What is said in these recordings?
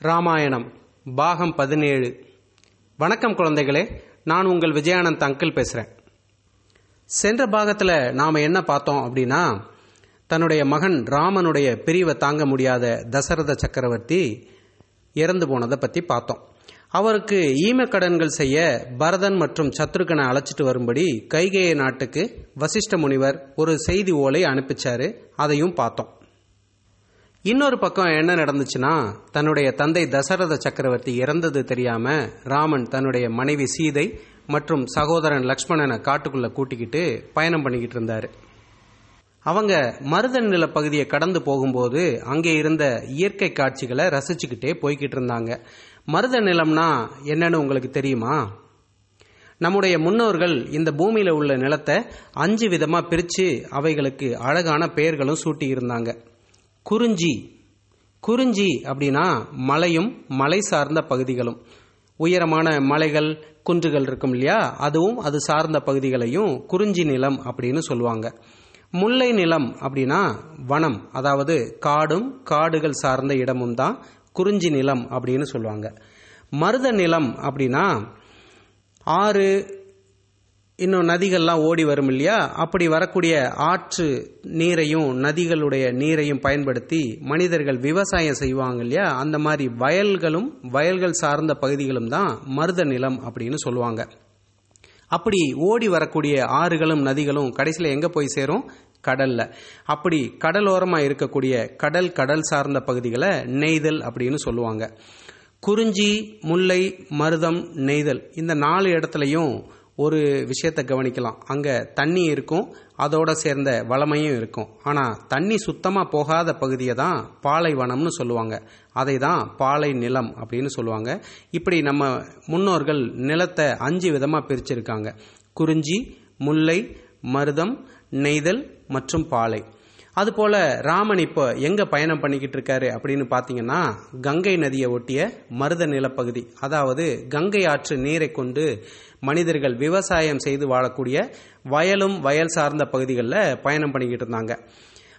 ராமாயணம் பாகம் பதினேழு. வணக்கம் குழந்தைகளே நான் உங்கள் விஜயானந்த் அங்கிள் பேசுகிறேன் சென்ற பாகத்தில் நாம் என்ன பார்த்தோம் அப்படின்னா தன்னுடைய மகன் ராமனுடைய பிரிவை தாங்க முடியாத தசரத சக்கரவர்த்தி இறந்து போனதை பற்றி பார்த்தோம். அவருக்கு ஈமக்கடன்கள் செய்ய பரதன் மற்றும் சத்ருகனை அழைச்சிட்டு வரும்படி கைகேய நாட்டுக்கு வசிஷ்ட முனிவர் ஒரு செய்தி ஓலை அனுப்பிச்சாரு அதையும் பார்த்தோம். இன்னொரு பக்கம் என்ன நடந்துச்சுன்னா தன்னுடைய தந்தை தசரத சக்கரவர்த்தி இறந்தது தெரியாம ராமன் தன்னுடைய மனைவி சீதை மற்றும் சகோதரன் லக்ஷ்மணனை காட்டுக்குள்ள கூட்டிக்கிட்டு பயணம் பண்ணிக்கிட்டு இருந்தாரு. அவங்க மருதன் நில பகுதியை கடந்து போகும்போது அங்கே இருந்த இயற்கை காட்சிகளை ரசிச்சுக்கிட்டே போய்கிட்டு இருந்தாங்க. மருத நிலம்னா என்னன்னு உங்களுக்கு தெரியுமா? நம்முடைய முன்னோர்கள் இந்த பூமியில உள்ள நிலத்தை அஞ்சு விதமா பிரிச்சு அவைகளுக்கு அழகான பெயர்களும் சூட்டி இருந்தாங்க. குறிஞ்சி. குறிஞ்சி அப்படின்னா மலையும் மலை சார்ந்த பகுதிகளும். உயரமான மலைகள் குன்றுகள் இருக்கும் இல்லையா? அதுவும் அது சார்ந்த பகுதிகளையும் குறிஞ்சி நிலம் அப்படின்னு சொல்லுவாங்க. முல்லை நிலம் அப்படின்னா வனம் அதாவது காடும் காடுகள் சார்ந்த இடமும் தான் குறிஞ்சி நிலம் அப்படின்னு சொல்லுவாங்க. மருத நிலம் அப்படின்னா ஆறு இன்னும் நதிகள்லாம் ஓடி வரும் இல்லையா? அப்படி வரக்கூடிய ஆற்று நீரையும் நதிகளுடைய நீரையும் பயன்படுத்தி மனிதர்கள் விவசாயம் செய்வாங்க இல்லையா? அந்த மாதிரி வயல்களும் வயல்கள் சார்ந்த பகுதிகளும் தான் மருத நிலம் அப்படின்னு சொல்லுவாங்க. அப்படி ஓடி வரக்கூடிய ஆறுகளும் நதிகளும் கடைசியில் எங்கே போய் சேரும்? கடல்ல. அப்படி கடலோரமாக இருக்கக்கூடிய கடல் கடல் சார்ந்த பகுதிகளை நெய்தல் அப்படின்னு சொல்லுவாங்க. குறிஞ்சி முல்லை மருதம் நெய்தல் இந்த நாலு இடத்துலையும் ஒரு விஷயத்தை கவனிக்கலாம். அங்கே தண்ணி இருக்கும் அதோட சேர்ந்த வளமையும் இருக்கும். ஆனால் தண்ணி சுத்தமாக போகாத பகுதியை தான் பாலைவனம்னு சொல்லுவாங்க. அதை தான் பாலை நிலம் அப்படின்னு சொல்லுவாங்க. இப்படி நம்ம முன்னோர்கள் நிலத்தை அஞ்சு விதமாக பிரிச்சிருக்காங்க. குறிஞ்சி முல்லை மருதம் நெய்தல் மற்றும் பாலை. அதுபோல ராமன் இப்போ எங்க பயணம் பண்ணிக்கிட்டு இருக்காரு அப்படின்னு பார்த்தீங்கன்னா கங்கை நதியை ஒட்டிய மருத நிலப்பகுதி அதாவது கங்கை ஆற்று நீரை கொண்டு மனிதர்கள் விவசாயம் செய்து வாழக்கூடிய வயலும் வயல் சார்ந்த பகுதிகளில் பயணம் பண்ணிக்கிட்டு இருந்தாங்க.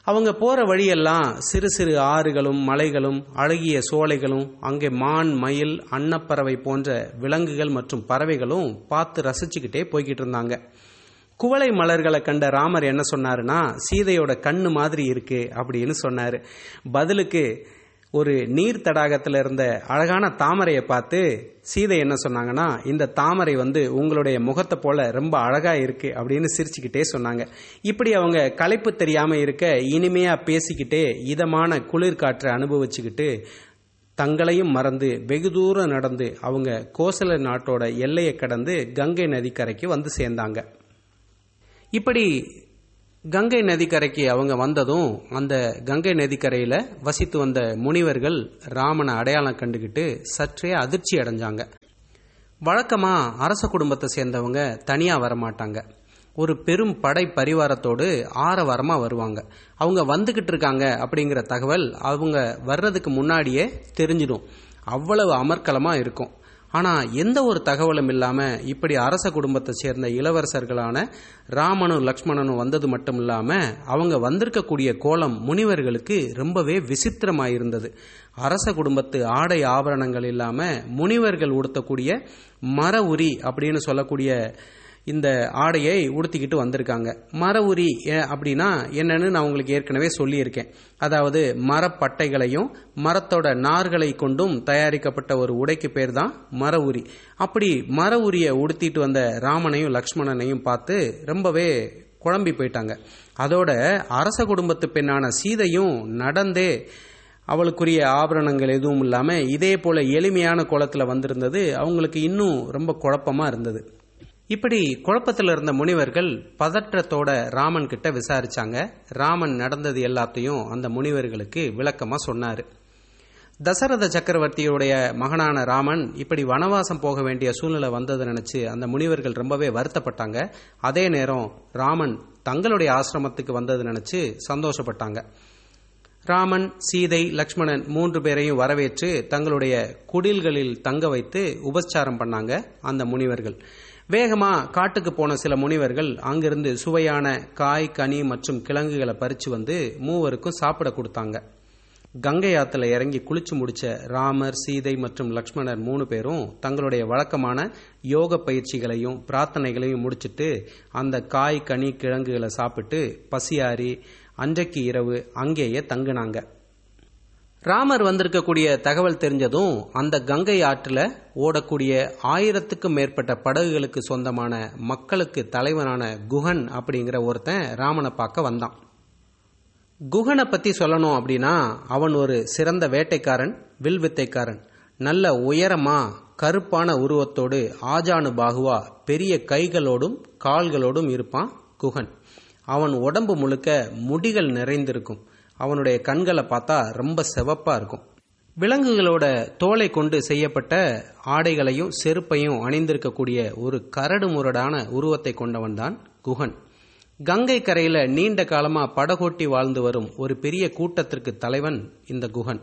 அவங்க போற வழியெல்லாம் சிறு சிறு ஆறுகளும் மலைகளும் அழகிய சோலைகளும் அங்கே மான் மயில் அன்னப்பறவை போன்ற விலங்குகள் மற்றும் பறவைகளும் பார்த்து ரசிச்சுக்கிட்டே போய்கிட்டு இருந்தாங்க. குவளை மலர்களை கண்ட ராமர் என்ன சொன்னாருன்னா சீதையோட கண்ணு மாதிரி இருக்கு அப்படின்னு சொன்னாரு. பதிலுக்கு ஒரு நீர் தடாகத்தில் இருந்த அழகான தாமரையை பார்த்து சீதை என்ன சொன்னாங்கன்னா இந்த தாமரை வந்து உங்களுடைய முகத்தை போல ரொம்ப அழகா இருக்கு அப்படின்னு சிரிச்சுக்கிட்டே சொன்னாங்க. இப்படி அவங்க களைப்பு தெரியாம இருக்க இனிமையா பேசிக்கிட்டே இதமான குளிர்காற்றை அனுபவிச்சுக்கிட்டு தங்களையும் மறந்து வெகு தூரம் நடந்து அவங்க கோசல நாட்டோட எல்லையை கடந்து கங்கை நதிக்கரைக்கு வந்து சேர்ந்தாங்க. இப்படி கங்கை நதிக்கரைக்கு அவங்க வந்ததும் அந்த கங்கை நதிக்கரையில் வசித்து வந்த முனிவர்கள் ராமனை அடையாளம் கண்டுகிட்டு சற்றே அதிர்ச்சி அடைஞ்சாங்க. வழக்கமா அரச குடும்பத்தை சேர்ந்தவங்க தனியா வரமாட்டாங்க. ஒரு பெரும் படை பரிவாரத்தோடு ஆரவாரமா வருவாங்க. அவங்க வந்துகிட்டு இருக்காங்க அப்படிங்கிற தகவல் அவங்க வர்றதுக்கு முன்னாடியே தெரிஞ்சிடும். அவ்வளவு அமர்க்கலமா இருக்கும். ஆனால் எந்த ஒரு தகவலும் இல்லாமல் இப்படி அரச குடும்பத்தை சேர்ந்த இளவரசர்களான ராமனும் லக்ஷ்மணனும் வந்தது மட்டும் இல்லாமல் அவங்க வந்திருக்கக்கூடிய கோலம் முனிவர்களுக்கு ரொம்பவே விசித்திரமாயிருந்தது. அரச குடும்பத்து ஆடை ஆபரணங்கள் இல்லாமல் முனிவர்கள் உடுத்தக்கூடிய மர உரி அப்படின்னு சொல்லக்கூடிய இந்த ஆடையை உடுத்திக்கிட்டு வந்திருக்காங்க. மர உரி அப்படின்னா என்னன்னு நான் உங்களுக்கு ஏற்கனவே சொல்லியிருக்கேன். அதாவது மரப்பட்டைகளையும் மரத்தோட நார்களை கொண்டும் தயாரிக்கப்பட்ட ஒரு உடைக்கு பேர் தான் மர உரி அப்படி மர உரியை உடுத்திட்டு வந்த ராமனையும் லக்ஷ்மணனையும் பார்த்து ரொம்பவே குழம்பி போயிட்டாங்க. அதோட அரச குடும்பத்து பெண்ணான சீதையும் நடந்தே அவளுக்குரிய ஆபரணங்கள் எதுவும் இல்லாமல் இதே போல எளிமையான கோலத்தில் வந்திருந்தது. அவங்களுக்கு இன்னும் ரொம்ப குழப்பமாக இருந்தது. இப்படி குழப்பத்தில் இருந்த முனிவர்கள் பதற்றத்தோட ராமன் கிட்ட விசாரிச்சாங்க. ராமன் நடந்தது எல்லாத்தையும் அந்த முனிவர்களுக்கு விளக்கமா சொன்னாரு. தசரத சக்கரவர்த்தியுடைய மகனான ராமன் இப்படி வனவாசம் போக வேண்டிய சூழ்நிலை வந்ததை நினைச்சு அந்த முனிவர்கள் ரொம்பவே வருத்தப்பட்டாங்க. அதே நேரம் ராமன் தங்களுடைய ஆசிரமத்துக்கு வந்ததை நினைச்சு சந்தோஷப்பட்டாங்க. ராமன் சீதை லக்ஷ்மணன் மூன்று பேரையும் வரவேற்று தங்களுடைய குடில்களில் தங்க வைத்து உபச்சாரம் பண்ணாங்க அந்த முனிவர்கள். வேகமா காட்டுக்கு போன சில முனிவர்கள் அங்கிருந்து சுவையான காய் கனி மற்றும் கிழங்குகளை பறிச்சு வந்து மூவருக்கும் சாப்பிட கொடுத்தாங்க. கங்கை ஆத்துல இறங்கி குளிச்சு முடிச்ச ராமர் சீதை மற்றும் லக்ஷ்மணர் மூணு பேரும் தங்களுடைய வழக்கமான யோக பயிற்சிகளையும் பிரார்த்தனைகளையும் முடிச்சிட்டு அந்த காய் கனி கிழங்குகளை சாப்பிட்டு பசியாரி அன்றைக்கு இரவு அங்கேயே தங்குனாங்க. ராமர் வந்திருக்கக்கூடிய தகவல் தெரிஞ்சதும் அந்த கங்கை ஆற்றில் ஓடக்கூடிய ஆயிரத்துக்கும் மேற்பட்ட படகுகளுக்கு சொந்தமான மக்களுக்கு தலைவனான குஹன் அப்படிங்கிற ஒருத்தன் ராமனை பார்க்க வந்தான். குஹனை பற்றி சொல்லணும் அப்படின்னா அவன் ஒரு சிறந்த வேட்டைக்காரன் வில் வித்தைக்காரன் நல்ல உயரமா கருப்பான உருவத்தோடு ஆஜானு பாகுவா பெரிய கைகளோடும் கால்களோடும் இருப்பான் குஹன் அவன் உடம்பு முழுக்க முடிகள் நிறைந்திருக்கும். அவனுடைய கண்களை பார்த்தா ரொம்ப செவப்பா இருக்கும். விலங்குகளோட தோலை கொண்டு செய்யப்பட்ட ஆடைகளையும் செருப்பையும் அணிந்திருக்கக்கூடிய ஒரு கரடு முரடான உருவத்தை கொண்டவன் தான் குகன். கங்கை கரையில நீண்ட காலமா படகோட்டி வாழ்ந்து வரும் ஒரு பெரிய கூட்டத்திற்கு தலைவன் இந்த குகன்.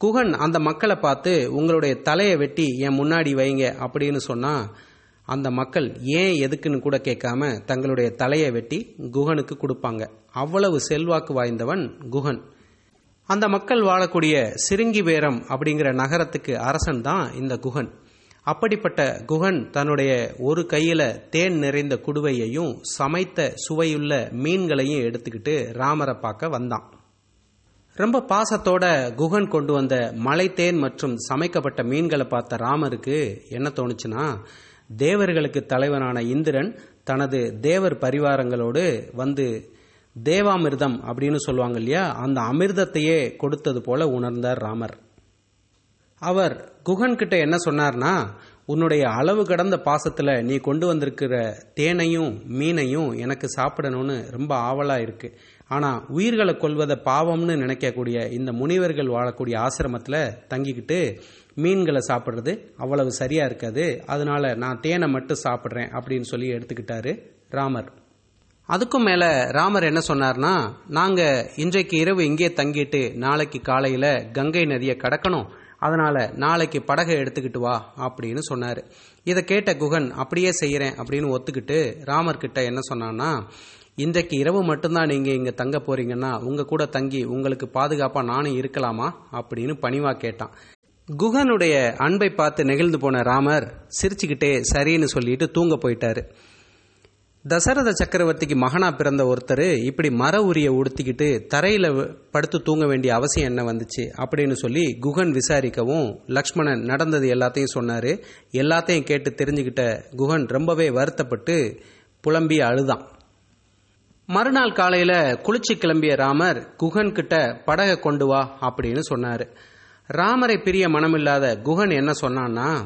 குகன் அந்த மக்களை பார்த்து உங்களுடைய தலையை வெட்டி என் முன்னாடி வைங்க அப்படின்னு சொன்னா அந்த மக்கள் ஏன் எதுக்குன்னு கூட கேட்காம தங்களுடைய தலையை வெட்டி குகனுக்கு கொடுப்பாங்க. அவ்வளவு செல்வாக்கு வாய்ந்தவன் குகன். அந்த மக்கள் வாழக்கூடிய சிறுங்கிபேரம் அப்படிங்கிற நகரத்துக்கு அரசன் தான் இந்த குகன். அப்படிப்பட்ட குகன் தன்னுடைய ஒரு கையில தேன் நிறைந்த குடுவையையும் சமைத்த சுவையுள்ள மீன்களையும் எடுத்துக்கிட்டு ராமரை பார்க்க வந்தான். ரொம்ப பாசத்தோட குகன் கொண்டு வந்த மலை தேன் மற்றும் சமைக்கப்பட்ட மீன்களை பார்த்த ராமருக்கு என்ன தோணுச்சுன்னா தேவர்களுக்கு தலைவனான இந்திரன் தனது தேவர் பரிவாரங்களோடு வந்து தேவாமிர்தம் அப்படின்னு சொல்லுவாங்க இல்லையா? அந்த அமிர்தத்தையே கொடுத்தது போல உணர்ந்தார் ராமர். அவர் குகன் கிட்ட என்ன சொன்னார்னா உன்னுடைய அளவு கடந்த பாசத்தில் நீ கொண்டு வந்திருக்கிற தேனையும் மீனையும் எனக்கு சாப்பிடணும்னு ரொம்ப ஆவலாக இருக்குது ஆனால் உயிர்களை கொல்வதை பாவம்னு நினைக்கக்கூடிய இந்த முனிவர்கள் வாழக்கூடிய ஆசிரமத்தில் தங்கிக்கிட்டு மீன்களை சாப்பிட்றது அவ்வளவு சரியாக இருக்காது. அதனால நான் தேனை மட்டும் சாப்பிட்றேன் அப்படின்னு சொல்லி எடுத்துக்கிட்டாரு ராமர். அதுக்கும் மேலே ராமர் என்ன சொன்னார்னா நாங்கள் இன்றைக்கு இரவு இங்கே தங்கிட்டு நாளைக்கு காலையில் கங்கை நதியை கடக்கணும். அதனால் நாளைக்கு படகை எடுத்துக்கிட்டு வா அப்படின்னு சொன்னார். இதை கேட்ட குகன் அப்படியே செய்கிறேன் அப்படின்னு ஒத்துக்கிட்டு ராமர் கிட்ட என்ன சொன்னான்னா இன்றைக்கு இரவு மட்டும்தான் நீங்கள் இங்கே தங்க போறீங்கன்னா உங்கள் கூட தங்கி உங்களுக்கு பாதுகாப்பாக நானும் இருக்கலாமா? அப்படின்னு பணிவாக கேட்டான். குகனுடைய அன்பை பார்த்து நெகிழ்ந்து போன ராமர் சிரிச்சுக்கிட்டே சரின்னு சொல்லிட்டு தூங்க போயிட்டாரு. தசரத சக்கரவர்த்திக்கு மகனா பிறந்த ஒருத்தர் இப்படி மர உரிய உடுத்திக்கிட்டு தரையில படுத்து தூங்க வேண்டிய அவசியம் என்ன வந்துச்சு அப்படின்னு சொல்லி குகன் விசாரிக்கவும் லக்ஷ்மணன் நடந்தது எல்லாத்தையும் சொன்னாரு. எல்லாத்தையும் கேட்டு தெரிஞ்சுக்கிட்ட குகன் ரொம்பவே வருத்தப்பட்டு புலம்பி அழுதான். மறுநாள் காலையில குளிச்சு கிளம்பிய ராமர் குகன் கிட்ட படகை கொண்டு வா அப்படின்னு சொன்னாரு. ராமரை பிரிய மனமில்லாத குகன் என்ன சொன்னான்னா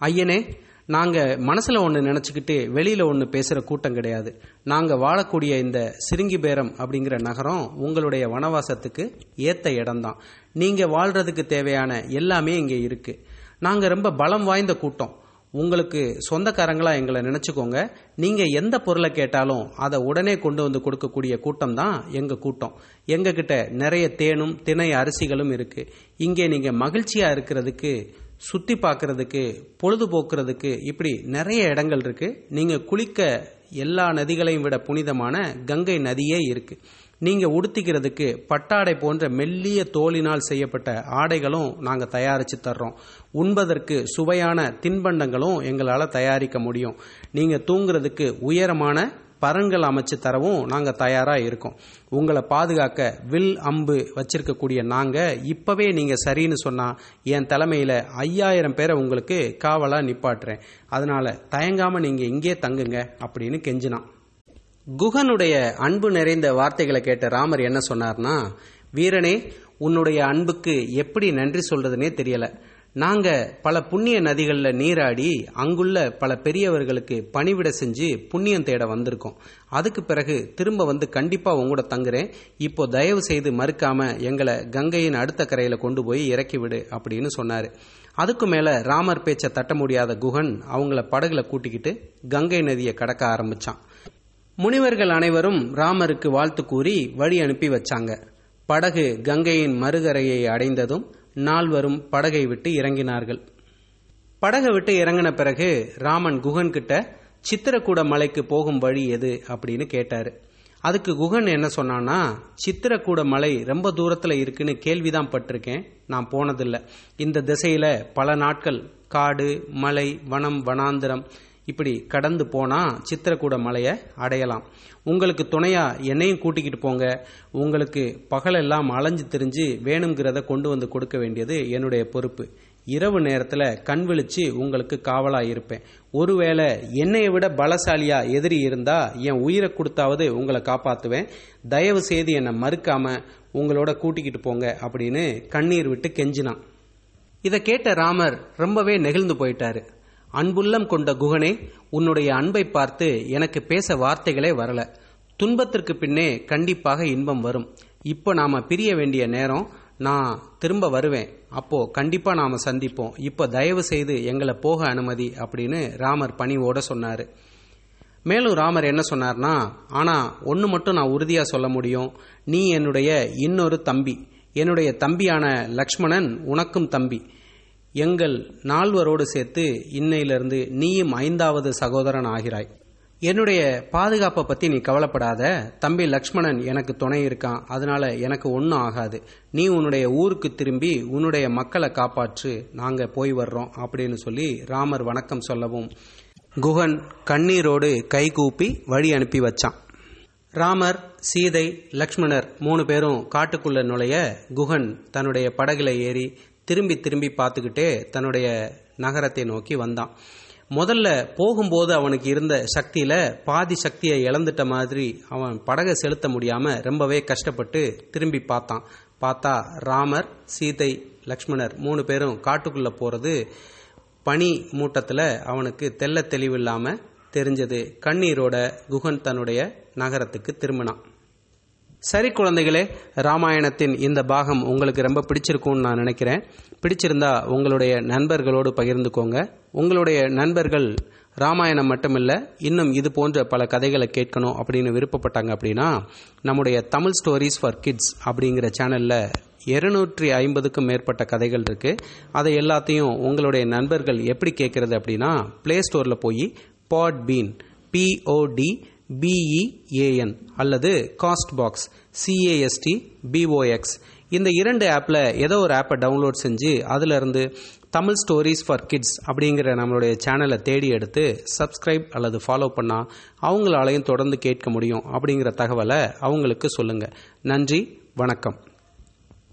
ஐயனே நாங்க மனசுல ஒன்று நினைச்சுக்கிட்டு வெளியில ஒன்று பேசுற கூட்டம் கிடையாது. நாங்க வாழக்கூடிய இந்த சிறுங்கி பேரம் அப்படிங்கிற நகரம் உங்களுடைய வனவாசத்துக்கு ஏத்த இடம்தான். நீங்க வாழ்றதுக்கு தேவையான எல்லாமே இங்க இருக்கு. நாங்க ரொம்ப பலம் வாய்ந்த கூட்டம். உங்களுக்கு சொந்தக்காரங்களா எங்களை நினைச்சுக்கோங்க. நீங்க எந்த பொருளை கேட்டாலும் அதை உடனே கொண்டு வந்து கொடுக்கக்கூடிய கூட்டம் தான் எங்க கூட்டம். எங்ககிட்ட நிறைய தேனும் திணை அரிசிகளும் இருக்கு. இங்கே நீங்க மகிழ்ச்சியா இருக்கிறதுக்கு சுற்றி பார்க்கறதுக்கு பொழுதுபோக்குறதுக்கு இப்படி நிறைய இடங்கள் இருக்கு. நீங்க குளிக்க எல்லா நதிகளையும் விட புனிதமான கங்கை நதியே இருக்கு. நீங்க உடுத்திக்கிறதுக்கு பட்டாடை போன்ற மெல்லிய தோலினால் செய்யப்பட்ட ஆடைகளும் நாங்க தயாரிச்சு தர்றோம். உண்பதற்கு சுவையான தின்பண்டங்களும் எங்களால தயாரிக்க முடியும். நீங்க தூங்குறதுக்கு உயரமான பரன்கள் அமைச்சு தரவும் நாங்கள் தயாராக இருக்கோம். உங்களை பாதுகாக்க வில் அம்பு வச்சிருக்கக்கூடிய நாங்கள் இப்போவே நீங்கள் சரின்னு சொன்னால் என் தலைமையில் ஐயாயிரம் பேரை உங்களுக்கு காவலாக நிப்பாட்டுறேன். அதனால் தயங்காமல் நீங்கள் இங்கே தங்குங்க அப்படின்னு கெஞ்சினான். குகனுடைய அன்பு நிறைந்த வார்த்தைகளை கேட்ட ராமர் என்ன சொன்னார்னா வீரனே உன்னுடைய அன்புக்கு எப்படி நன்றி சொல்றதுனே தெரியலை. நாங்க பல புண்ணிய நதிகளில் நீராடி அங்குள்ள பல பெரியவர்களுக்கு பணிவிட செஞ்சு புண்ணியம் தேட வந்திருக்கோம். அதுக்கு பிறகு திரும்ப வந்து கண்டிப்பா உங்களோட தங்குறேன். இப்போ தயவு செய்து மறுக்காம எங்களை கங்கையின் அடுத்த கரையில கொண்டு போய் இறக்கி விடு அப்படின்னு சொன்னாரு. அதுக்கு மேல ராமர் பேச்சை தட்ட முடியாத குகன் அவங்கள படகுல கூட்டிக்கிட்டு கங்கை நதியை கடக்க ஆரம்பிச்சான். முனிவர்கள் அனைவரும் ராமருக்கு வாழ்த்து கூறி வழி அனுப்பி வச்சாங்க. படகு கங்கையின் மறுகரையை அடைந்ததும் நால்வரும் படகை விட்டு இறங்கினார்கள். படகை விட்டு இறங்கின பிறகு ராமன் குகன் கிட்ட சித்திரக்கூட மலைக்கு போகும் வழி எது? அப்படின்னு கேட்டாரு. அதுக்கு குகன் என்ன சொன்னான்னா சித்திரக்கூட மலை ரொம்ப தூரத்தில் இருக்குன்னு கேள்விதான் பட்டிருக்கேன். நான் போனதில்லை. இந்த திசையில பல நாட்கள் காடு மலை வனம் வனாந்திரம் இப்படி கடந்து போனா சித்திரக்கூட மலையை அடையலாம். உங்களுக்கு துணையா என்னையும் கூட்டிக்கிட்டு போங்க. உங்களுக்கு பகலெல்லாம் அலைஞ்சு திரிஞ்சு வேணுங்கிறத கொண்டு வந்து கொடுக்க வேண்டியது என்னுடைய பொறுப்பு. இரவு நேரத்தில் கண் விழிச்சு உங்களுக்கு காவலாக இருப்பேன். ஒருவேளை என்னையை விட பலசாலியாக எதிரி இருந்தா என் உயிரை கொடுத்தாவது உங்களை காப்பாற்றுவேன் தயவு செய்து என்னை மறுக்காம உங்களோட கூட்டிக்கிட்டு போங்க அப்படின்னு கண்ணீர் விட்டு கெஞ்சினான். இதை கேட்ட ராமர் ரொம்பவே நெகிழ்ந்து போயிட்டாரு. அன்புள்ளம் கொண்ட குகனே உன்னுடைய அன்பை பார்த்து எனக்கு பேச வார்த்தைகளே வரல. துன்பத்திற்கு பின்னே கண்டிப்பாக இன்பம் வரும். இப்போ நாம பிரிய வேண்டிய நேரம் நான் திரும்ப வருவேன். அப்போ கண்டிப்பா நாம சந்திப்போம். இப்போ தயவு செய்து எங்களை போக அனுமதி அப்படின்னு ராமர் பணிவோட சொன்னாரு. மேலும் ராமர் என்ன சொன்னார்னா ஆனா ஒன்று மட்டும் நான் உறுதியா சொல்ல முடியும். நீ என்னுடைய இன்னொரு தம்பி. என்னுடைய தம்பியான லக்ஷ்மணன் உனக்கும் தம்பி. எங்கள் நால்வரோடு சேர்த்து இன்னையிலிருந்து நீயும் ஐந்தாவது சகோதரன் ஆகிறாய் என்னுடைய பாதுகாப்பை பத்தி நீ கவலைப்படாத. தம்பி லக்ஷ்மணன் எனக்கு துணை இருக்கான். அதனால எனக்கு ஒன்றும் ஆகாது. நீ உன்னுடைய ஊருக்கு திரும்பி உன்னுடைய மக்களை காப்பாற்று. நாங்க போய் வர்றோம் அப்படின்னு சொல்லி ராமர் வணக்கம் சொல்லவும் குகன் கண்ணீரோடு கைகூப்பி வழி அனுப்பி வச்சான். ராமர் சீதை லக்ஷ்மணர் மூணு பேரும் காட்டுக்குள்ள நுழைய குகன் தன்னுடைய படகுல ஏறி திரும்பி திரும்பி பார்த்துக்கிட்டே தன்னுடைய நகரத்தை நோக்கி வந்தான். முதல்ல போகும்போது அவனுக்கு இருந்த சக்தியில பாதி சக்தியை இழந்துட்ட மாதிரி அவன் படகை செலுத்த முடியாம ரொம்பவே கஷ்டப்பட்டு திரும்பி பார்த்தான். பார்த்தா ராமர் சீதை லக்ஷ்மணர் மூணு பேரும் காட்டுக்குள்ள போறது பனி மூட்டத்தில் அவனுக்கு தெல்ல தெளிவில்லாம தெரிஞ்சது. கண்ணீரோட குகன் தன்னுடைய நகரத்துக்கு திரும்பினான். சரி குழந்தைகளே ராமாயணத்தின் இந்த பாகம் உங்களுக்கு ரொம்ப பிடிச்சிருக்கும்னு நான் நினைக்கிறேன். பிடிச்சிருந்தா உங்களுடைய நண்பர்களோடு பகிர்ந்துக்கோங்க. உங்களுடைய நண்பர்கள் ராமாயணம் மட்டுமில்லை இன்னும் இது போன்ற பல கதைகளை கேட்கணும் அப்படின்னு விருப்பப்பட்டாங்க அப்படின்னா நம்முடைய தமிழ் ஸ்டோரிஸ் ஃபார் கிட்ஸ் அப்படிங்கிற சேனலில் இருநூற்றி ஐம்பதுக்கும் மேற்பட்ட கதைகள் இருக்கு. அதை எல்லாத்தையும் உங்களுடைய நண்பர்கள் எப்படி கேட்கறது அப்படின்னா பிளே ஸ்டோரில் போய் Podbean P O D B E A N அல்லது Castbox C A S T B O X இந்த இரண்டு ஆப்பில் ஏதோ ஒரு ஆப்பை டவுன்லோட் செஞ்சு அதிலிருந்து தமிழ் ஸ்டோரிஸ் ஃபார் கிட்ஸ் அப்படிங்கிற நம்மளுடைய சேனலை தேடி எடுத்து சப்ஸ்கிரைப் அல்லது ஃபாலோ பண்ணால் அவங்களாலையும் தொடர்ந்து கேட்க முடியும் அப்படிங்கிற தகவலை அவங்களுக்கு சொல்லுங்கள் நன்றி வணக்கம்.